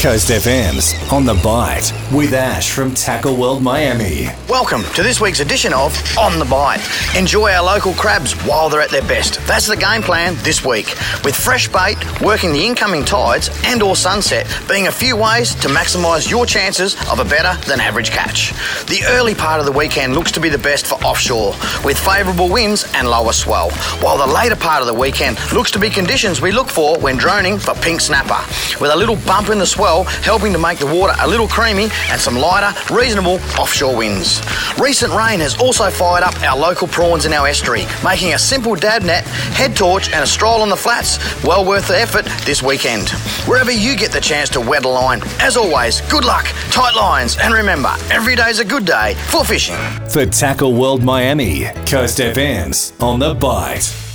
Coast FM's On the Bite with Ash from Tackle World Miami. Welcome to this week's edition of On the Bite. Enjoy our local crabs while they're at their best. That's the game plan this week, with fresh bait, working the incoming tides and or sunset being a few ways to maximise your chances of a better than average catch. The early part of the weekend looks to be the best for offshore, with favourable winds and lower swell, while the later part of the weekend looks to be conditions we look for when droning for pink snapper, with a little bump in the swell helping to make the water a little creamy and some lighter, reasonable offshore winds. Recent rain has also fired up our local prawns in our estuary, making a simple dab net, head torch, and a stroll on the flats well worth the effort this weekend. Wherever you get the chance to wet a line, as always, good luck, tight lines, and remember, every day's a good day for fishing. For Tackle World Miami, Coast FM's On the Bite.